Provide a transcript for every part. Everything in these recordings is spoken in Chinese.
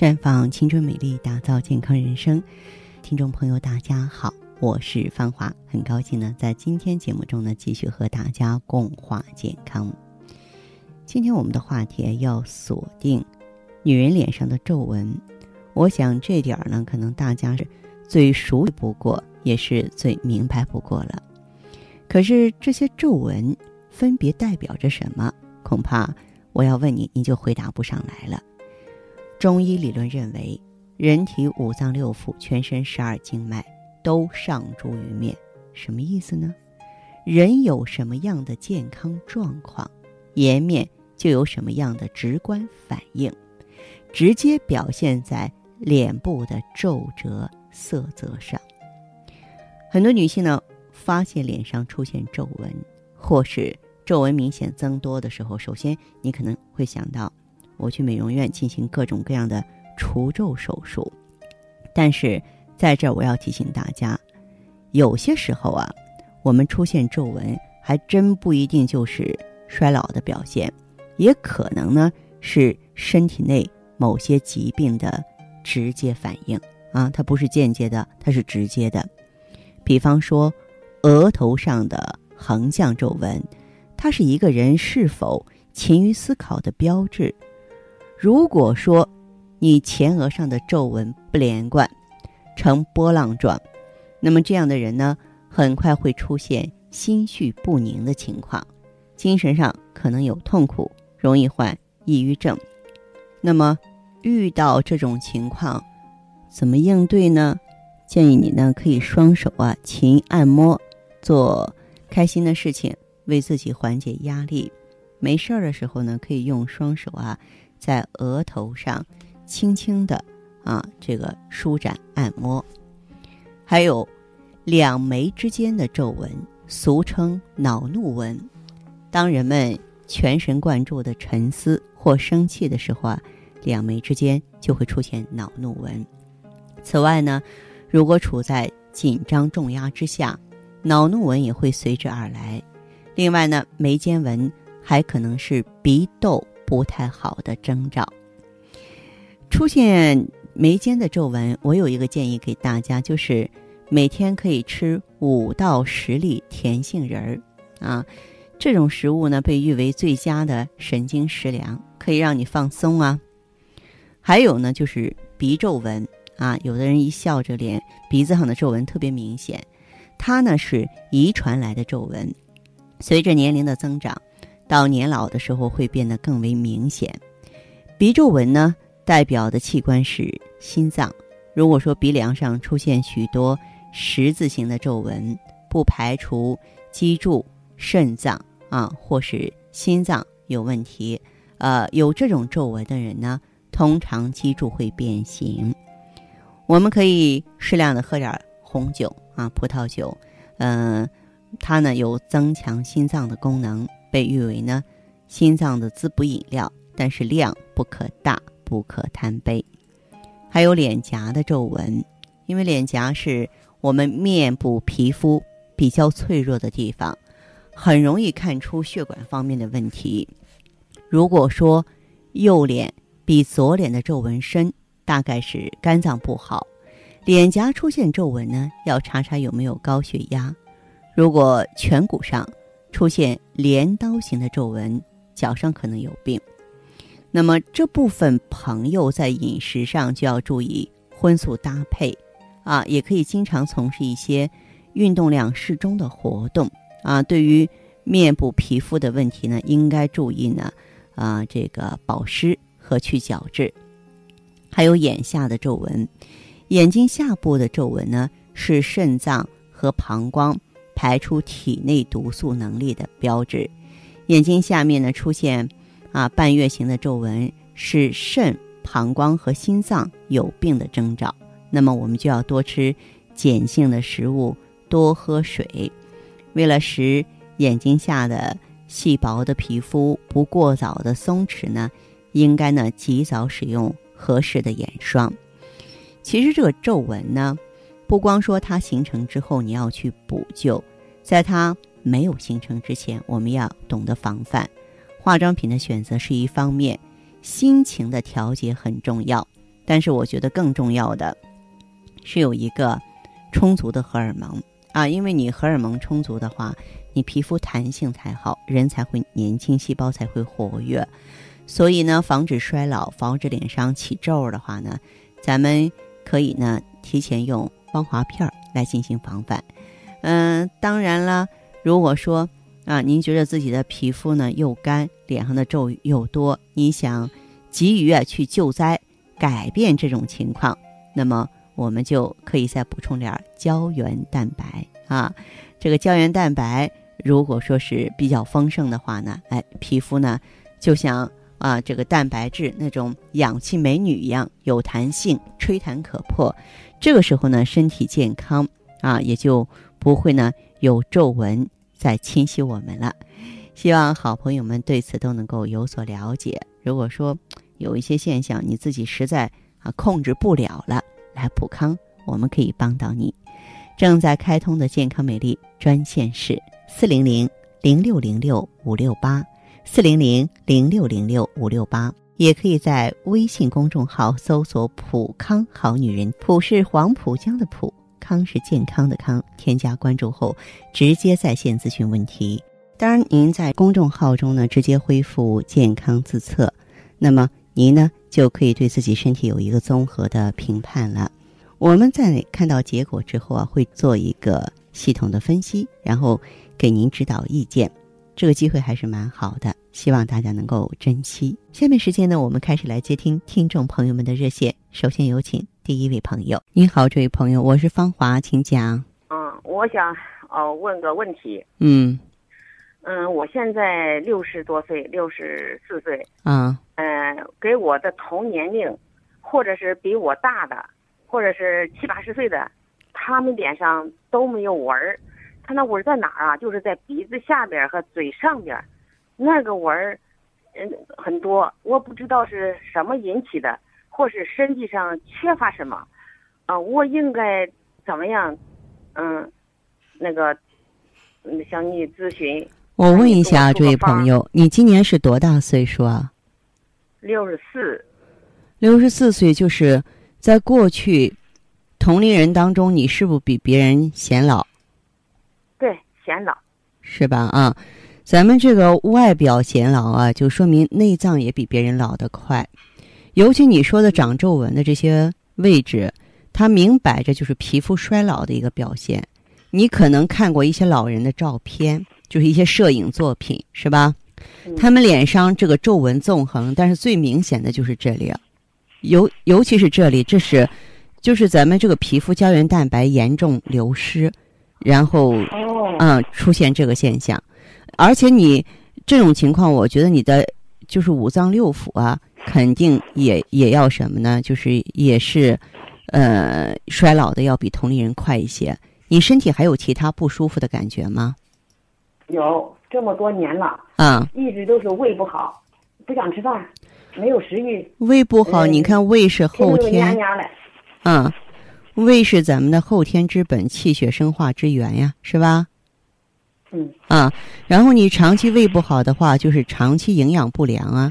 绽放青春美丽，打造健康人生。听众朋友，大家好，我是芳华，很高兴呢，在今天节目中呢，继续和大家共话健康。今天我们的话题要锁定女人脸上的皱纹，我想这点儿呢，可能大家是最熟不过，也是最明白不过了。可是这些皱纹分别代表着什么？恐怕我要问你，你就回答不上来了。中医理论认为，人体五脏六腑、全身十二经脉都上诸于面，什么意思呢？人有什么样的健康状况，颜面就有什么样的直观反应，直接表现在脸部的皱褶、色泽上。很多女性呢，发现脸上出现皱纹，或是皱纹明显增多的时候，首先你可能会想到。我去美容院进行各种各样的除皱手术，但是在这儿我要提醒大家，有些时候啊，我们出现皱纹还真不一定就是衰老的表现，也可能呢是身体内某些疾病的直接反应啊，它不是间接的，它是直接的。比方说，额头上的横向皱纹，它是一个人是否勤于思考的标志。如果说你前额上的皱纹不连贯，呈波浪状，那么这样的人呢，很快会出现心绪不宁的情况，精神上可能有痛苦，容易患抑郁症。那么遇到这种情况，怎么应对呢？建议你呢可以双手啊勤按摩，做开心的事情，为自己缓解压力。没事儿的时候呢，可以用双手啊。在额头上轻轻的啊，这个舒展按摩，还有两眉之间的皱纹，俗称恼怒纹。当人们全神贯注的沉思或生气的时候啊，两眉之间就会出现恼怒纹。此外呢，如果处在紧张重压之下，恼怒纹也会随之而来。另外呢，眉间纹还可能是鼻窦。不太好的征兆，出现眉间的皱纹，我有一个建议给大家，就是每天可以吃五到十粒甜杏仁儿啊，这种食物呢被誉为最佳的神经食粮，可以让你放松啊。还有呢，就是鼻皱纹啊，有的人一笑着脸鼻子上的皱纹特别明显，它呢是遗传来的皱纹，随着年龄的增长。到年老的时候会变得更为明显。鼻皱纹呢，代表的器官是心脏。如果说鼻梁上出现许多十字形的皱纹，不排除脊柱、肾脏啊，或是心脏有问题。呃，有这种皱纹的人呢，通常脊柱会变形。我们可以适量的喝点红酒啊，葡萄酒，嗯，它呢有增强心脏的功能。被誉为呢，心脏的滋补饮料，但是量不可大，不可贪杯。还有脸颊的皱纹，因为脸颊是我们面部皮肤比较脆弱的地方，很容易看出血管方面的问题。如果说右脸比左脸的皱纹深，大概是肝脏不好。脸颊出现皱纹呢，要查查有没有高血压。如果颧骨上，出现镰刀形的皱纹，脚上可能有病。那么这部分朋友在饮食上就要注意荤素搭配，啊，也可以经常从事一些运动量适中的活动啊。对于面部皮肤的问题呢，应该注意呢，啊，这个保湿和去角质。还有眼下的皱纹，眼睛下部的皱纹呢，是肾脏和膀胱。排出体内毒素能力的标志，眼睛下面呢出现啊半月形的皱纹，是肾、膀胱和心脏有病的征兆。那么我们就要多吃碱性的食物，多喝水。为了使眼睛下的细薄的皮肤不过早的松弛呢，应该呢及早使用合适的眼霜。其实这个皱纹呢。不光说它形成之后你要去补救，在它没有形成之前，我们要懂得防范。化妆品的选择是一方面，心情的调节很重要。但是我觉得更重要的是有一个充足的荷尔蒙啊，因为你荷尔蒙充足的话，你皮肤弹性才好，人才会年轻，细胞才会活跃。所以呢，防止衰老，防止脸上起皱的话呢，咱们可以呢提前用芳华片儿来进行防范。嗯，当然了，如果说啊，您觉得自己的皮肤呢又干，脸上的皱又多，你想急于啊去救灾，改变这种情况，那么我们就可以再补充点胶原蛋白啊。这个胶原蛋白如果说是比较丰盛的话呢，哎，皮肤呢就像啊这个蛋白质那种氧气美女一样有弹性，吹弹可破。这个时候呢，身体健康啊，也就。不会呢，有皱纹在侵袭我们了。希望好朋友们对此都能够有所了解。如果说有一些现象你自己实在啊控制不了了，来普康，我们可以帮到你。正在开通的健康美丽专线是四零零零六零六五六八，四零零零六零六五六八，也可以在微信公众号搜索“普康好女人”，普是黄浦江的浦。康是健康的康，添加关注后直接在线咨询问题。当然，您在公众号中呢直接恢复健康自测，那么您呢就可以对自己身体有一个综合的评判了。我们在看到结果之后啊，会做一个系统的分析，然后给您指导意见。这个机会还是蛮好的，希望大家能够珍惜。下面时间呢，我们开始来接听听众朋友们的热线。首先有请。第一位朋友，你好，这位朋友，我是芳华，请讲。嗯，我想哦问个问题。嗯嗯，我现在六十多岁，六十四岁。啊。嗯，给我的同年龄，或者是比我大的，或者是七八十岁的，他们脸上都没有纹儿。他那纹儿在哪儿啊？就是在鼻子下边和嘴上边，那个纹儿，嗯，很多，我不知道是什么引起的。或是身体上缺乏什么，啊，我应该怎么样？嗯，那个，嗯，向你咨询。我问一下这位朋友，你今年是多大岁数啊？六十四。六十四岁，就是在过去同龄人当中，你是不是比别人显老？对，显老。是吧？啊，咱们这个外表显老啊，就说明内脏也比别人老得快。尤其你说的长皱纹的这些位置，它明摆着就是皮肤衰老的一个表现。你可能看过一些老人的照片，就是一些摄影作品，是吧？他们脸上这个皱纹纵横，但是最明显的就是这里，尤尤其是这里，这是就是咱们这个皮肤胶原蛋白严重流失，然后嗯出现这个现象。而且你这种情况，我觉得你的就是五脏六腑啊。肯定也也要什么呢？就是也是，呃，衰老的要比同龄人快一些。你身体还有其他不舒服的感觉吗？有这么多年了，啊，一直都是胃不好，不想吃饭，没有食欲。胃不好，你看胃是后天，嗯，胃是咱们的后天之本，气血生化之源呀，是吧？嗯。啊，然后你长期胃不好的话，就是长期营养不良啊。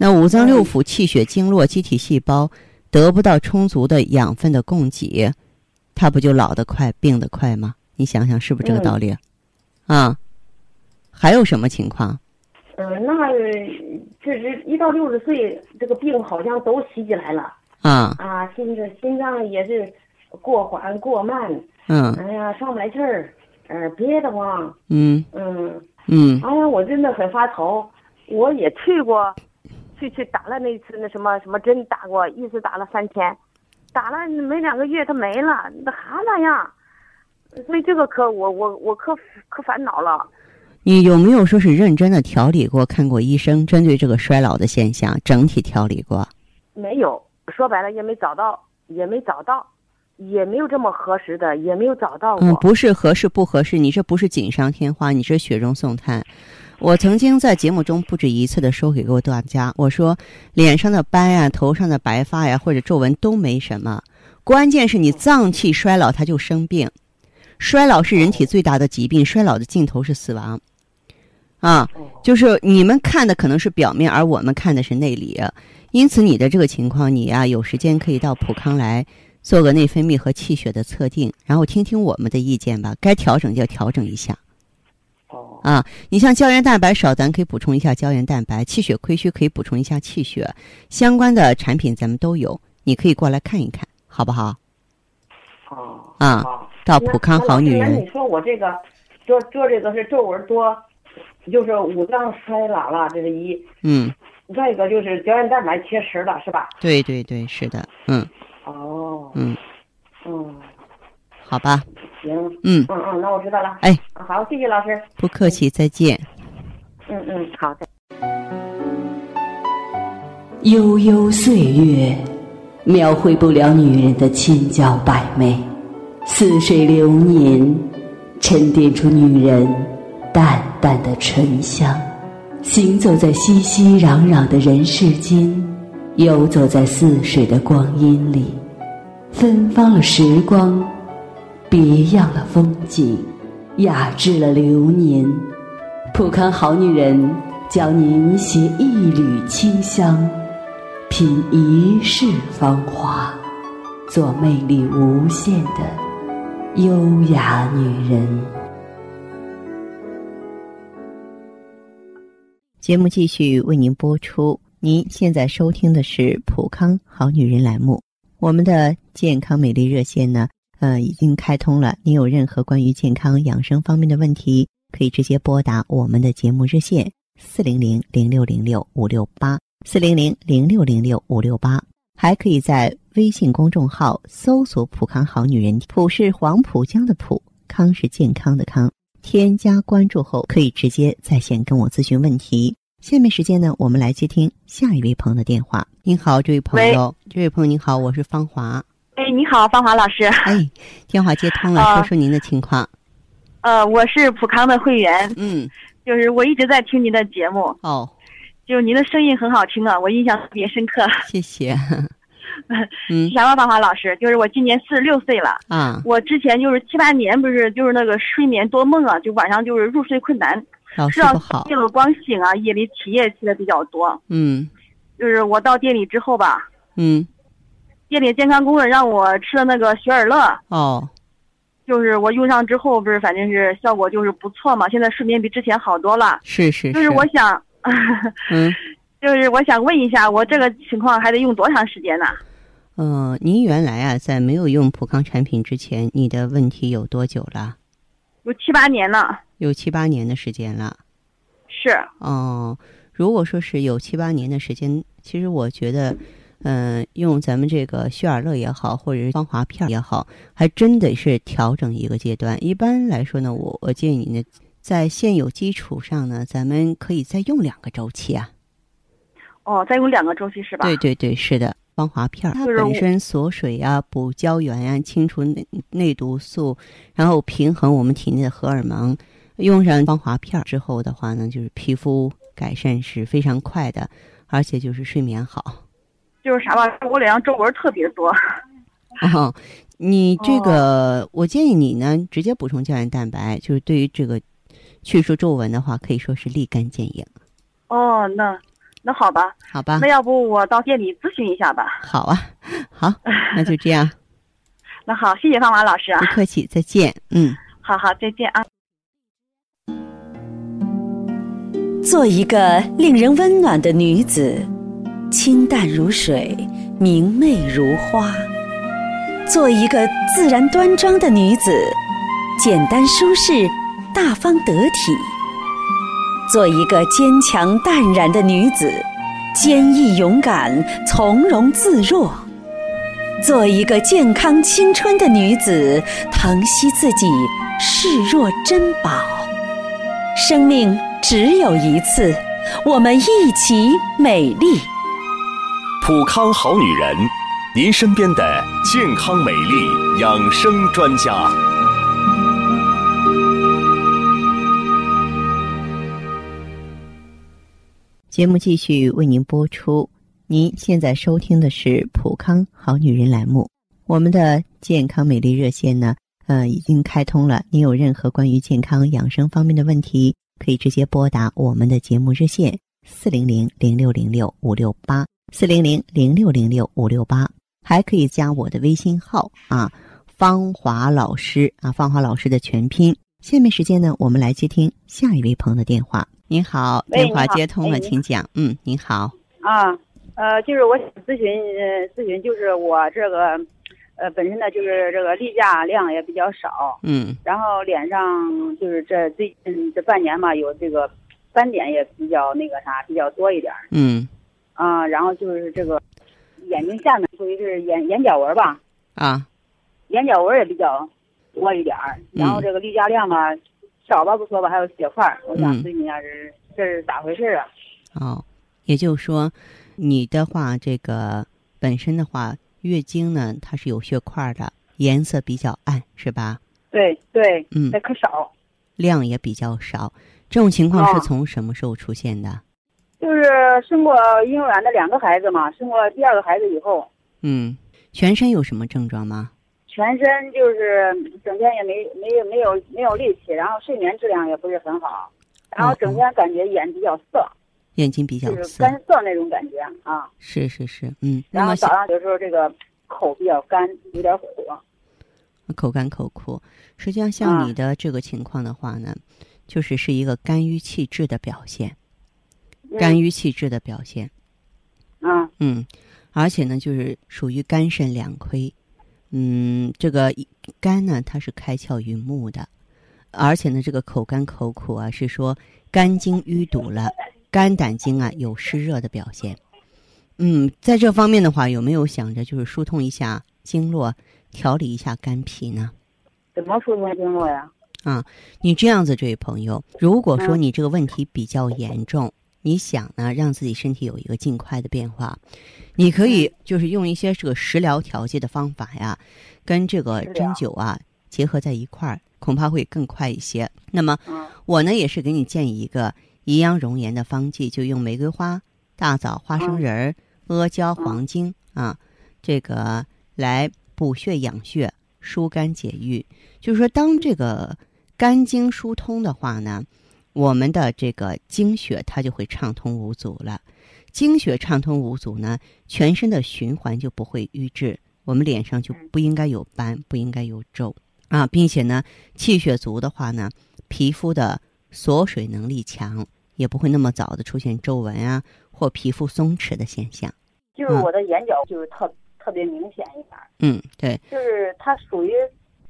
那五脏六腑、气血经络、机体细胞得不到充足的养分的供给，它不就老得快、病得快吗？你想想是不是这个道理？啊，还有什么情况？嗯，那确实一到六十岁，这个病好像都袭击来了。啊啊，心这心脏也是过缓过慢。嗯。哎呀，上不来气儿，呃，憋得慌。嗯。嗯。嗯。哎呀，我真的很发愁。我也去过。去去打了那次那什么什么针打过一次打了三天，打了没两个月他没了，那还那样，所以这个可我我我可可烦恼了。你有没有说是认真的调理过？看过医生，针对这个衰老的现象整体调理过？没有，说白了也没找到，也没找到，也没有这么合适的，也没有找到过。嗯，不是合适不合适，你这不是锦上添花，你这雪中送炭。我曾经在节目中不止一次的说给过大家，我说脸上的斑呀、头上的白发呀或者皱纹都没什么，关键是你脏器衰老，它就生病。衰老是人体最大的疾病，衰老的尽头是死亡。啊，就是你们看的可能是表面，而我们看的是内里。因此你的这个情况，你呀、有时间可以到普康来做个内分泌和气血的测定，然后听听我们的意见吧，该调整就调整一下。哦，啊，你像胶原蛋白少，咱可以补充一下胶原蛋白；气血亏虚可以补充一下气血。相关的产品咱们都有，你可以过来看一看，好不好？哦，啊好到普康好女人你说我这个做做这个是皱纹多，就是五脏衰老了，这是一。嗯，再一个就是胶原蛋白缺失了，是吧？对对对，是的，嗯哦，嗯，嗯，好吧，行，嗯，嗯嗯，那我知道了。哎，好，谢谢老师。不客气，再见。嗯嗯，好的。悠悠岁月，描绘不了女人的千娇百媚；似水流年，沉淀出女人淡淡的醇香。行走在熙熙攘攘的人世间，游走在似水的光阴里，芬芳了时光，别样了风景，雅致了流年。普康好女人教您携一缕清香，品一世芳华，做魅力无限的优雅女人。节目继续为您播出。您现在收听的是《普康好女人》栏目，我们的健康美丽热线呢，呃，已经开通了。您有任何关于健康养生方面的问题，可以直接拨打我们的节目热线四零零零六零六五六八四零零零六零六五六八，还可以在微信公众号搜索“普康好女人”，普是黄浦江的浦，康是健康的康。添加关注后，可以直接在线跟我咨询问题。下面时间呢，我们来接听下一位朋友的电话。您好，这位朋友，这位朋友您好，我是芳华。哎，你好，芳华老师。哎，电话接通了，啊说说您的情况。呃，我是普康的会员，嗯，就是我一直在听您的节目，哦，就是您的声音很好听啊，我印象特别深刻。谢谢。嗯啥吧，芳华老师，就是我今年四十六岁了，啊，我之前就是七八年不是就是那个睡眠多梦啊，就晚上就是入睡困难，老知道师不好。夜了光醒啊，夜里起夜起的比较多。嗯就是我到店里之后吧，嗯，店里健康顾问让我吃的那个雪尔乐，哦，就是我用上之后不是反正是效果就是不错嘛，现在睡眠比之前好多了。是是就是我想，嗯 就是我想问一下，我这个情况还得用多长时间呢？呃，您原来啊，在没有用普康产品之前，你的问题有多久了？有七八年了。有七八年的时间了。是，哦，如果说是有七八年的时间，其实我觉得，嗯、用咱们这个血尔乐也好，或者是芳华片儿也好，还真得是调整一个阶段。一般来说呢，我我建议你呢，在现有基础上呢，咱们可以再用两个周期啊。哦，再用两个周期是吧？对对对，是的。芳华片儿，它本身锁水啊，补胶原啊，清除内内毒素，然后平衡我们体内的荷尔蒙。用上芳华片儿之后的话呢，就是皮肤改善是非常快的，而且就是睡眠好。就是啥吧，我脸上皱纹特别多。哦，你这个，我建议你呢，直接补充胶原蛋白，就是对于这个去除皱纹的话，可以说是立竿见影，哦，那那好吧，好吧那？要不我到店里咨询一下吧？好啊，好，那就这样，那好，谢谢芳华老师啊不。客气，再见。嗯。好好，再见啊。做一个令人温暖的女子，清淡如水，明媚如花；做一个自然端庄的女子，简单舒适，大方得体；做一个坚强淡然的女子，坚毅勇敢，从容自若；做一个健康青春的女子，疼惜自己，视若珍宝。生命只有一次，我们一起美丽。普康好女人，您身边的健康美丽养生专家。节目继续为您播出。您现在收听的是《普康好女人》栏目，我们的健康美丽热线呢，呃，已经开通了。您有任何关于健康养生方面的问题，可以直接拨打我们的节目热线四零零零六零六五六八四零零零六零六五六八，还可以加我的微信号啊，芳华老师啊，芳华老师的全拼。下面时间呢，我们来接听下一位朋友的电话。您好，电话接通了，哎请讲。嗯，您好，啊，呃，就是我想咨询，呃，咨询就是我这个，呃，本身呢就是这个例假量也比较少，嗯然后脸上就是这最近这半年嘛，有这个斑点也比较那个啥，比较多一点儿嗯啊，然后就是这个眼睛下面属于是眼眼角纹吧，啊，眼角纹也比较多一点儿，然后嗯这个例假量嘛少吧不说吧，还有血块儿，我想嗯咨询一下这是这是咋回事啊？哦，也就是说，你的话，这个本身的话，月经呢，它是有血块的，颜色比较暗，是吧？对对，嗯这可少。量也比较少。这种情况是哦从什么时候出现的？就是生过婴幼儿的两个孩子嘛，生过第二个孩子以后，嗯，全身有什么症状吗？全身就是整天也没没有没有没有力气，然后睡眠质量也不是很好，然后整天感觉眼比较涩，眼睛比较就是涩，干涩那种感觉啊。是是是，嗯，然后早上有时候这个口比较干，有点火。口干口苦，实际上像啊你的这个情况的话呢，就是是一个肝郁气滞的表现，肝郁气滞的表现。嗯嗯，而且呢，就是属于肝肾两亏。嗯，这个肝呢，它是开窍于目的，而且呢，这个口干口苦啊，是说肝经淤堵了，肝胆经啊有湿热的表现。嗯，在这方面的话，有没有想着就是疏通一下经络，调理一下肝脾呢？怎么疏通经络呀？啊你这样子，这位朋友，如果说嗯你这个问题比较严重，你想呢让自己身体有一个尽快的变化，你可以就是用一些这个食疗调节的方法呀，跟这个针灸啊结合在一块儿，恐怕会更快一些。那么嗯。我呢也是给你建议一个颐养容颜的方剂，就用玫瑰花、大枣、花生仁儿、阿胶、黄精啊，这个来补血养血、疏肝解郁。就是说，当这个肝经疏通的话呢，我们的这个经血它就会畅通无阻了。经血畅通无阻呢，全身的循环就不会瘀滞，我们脸上就不应该有斑，不应该有皱啊，并且呢，气血足的话呢，皮肤的锁水能力强，也不会那么早的出现皱纹啊或皮肤松弛的现象。就是我的眼角就是特特别明显一点儿，嗯，对就是它属于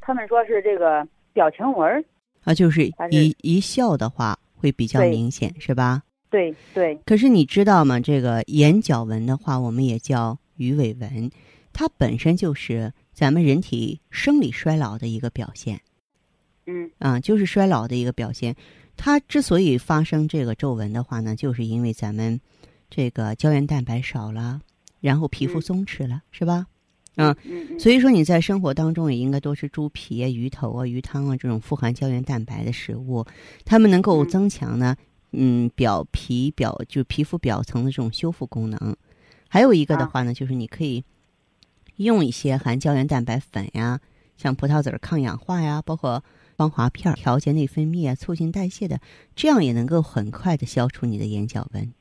他们说是这个表情纹儿。啊，就是一一笑的话会比较明显，是吧？对对，可是你知道吗？这个眼角纹的话，我们也叫鱼尾纹，它本身就是咱们人体生理衰老的一个表现嗯啊，就是衰老的一个表现。它之所以发生这个皱纹的话呢，就是因为咱们这个胶原蛋白少了，然后皮肤嗯松弛了，是吧？嗯，嗯嗯，所以说你在生活当中也应该多吃猪皮啊、鱼头啊、鱼汤啊这种富含胶原蛋白的食物，它们能够嗯。增强呢，嗯，表皮表就皮肤表层的这种修复功能。还有一个的啊。话呢，就是你可以用一些含胶原蛋白粉呀，像葡萄籽儿抗氧化呀，包括芳华片儿调节内分泌啊、促进代谢的，这样也能够很快的消除你的眼角纹。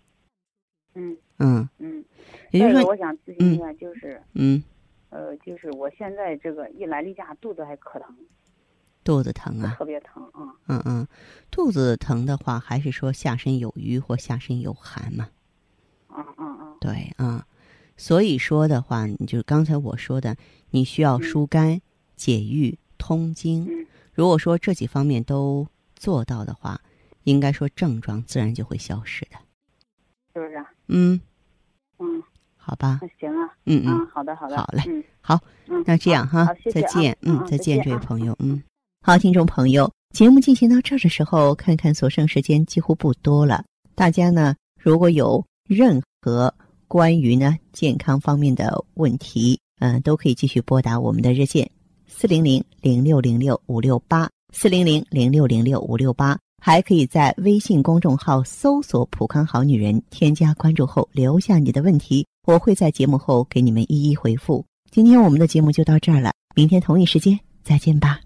嗯。嗯，嗯。也就是说，再一个我想咨询一下，就是嗯，呃，就是我现在这个一来例假，肚子还可疼，肚子疼啊，特别疼啊。嗯嗯，肚子疼的话，还是说下身有瘀或下身有寒嘛？嗯嗯嗯对啊，所以说的话，你就是刚才我说的，你需要疏肝、解郁、通经。嗯如果说这几方面都做到的话，应该说症状自然就会消失的。是不是嗯，好吧，行啊。嗯嗯，啊，好的好的。好嘞嗯好，嗯，那这样哈再见，嗯，再见，这位啊朋友，嗯。好，听众朋友，节目进行到这儿的时候，看看所剩时间几乎不多了。大家呢，如果有任何关于呢健康方面的问题，嗯、都可以继续拨打我们的热线四零零零六零六五六八四零零零六零六五六八，还可以在微信公众号搜索“普康好女人”，添加关注后留下你的问题，我会在节目后给你们一一回复。今天我们的节目就到这儿了，明天同一时间再见吧。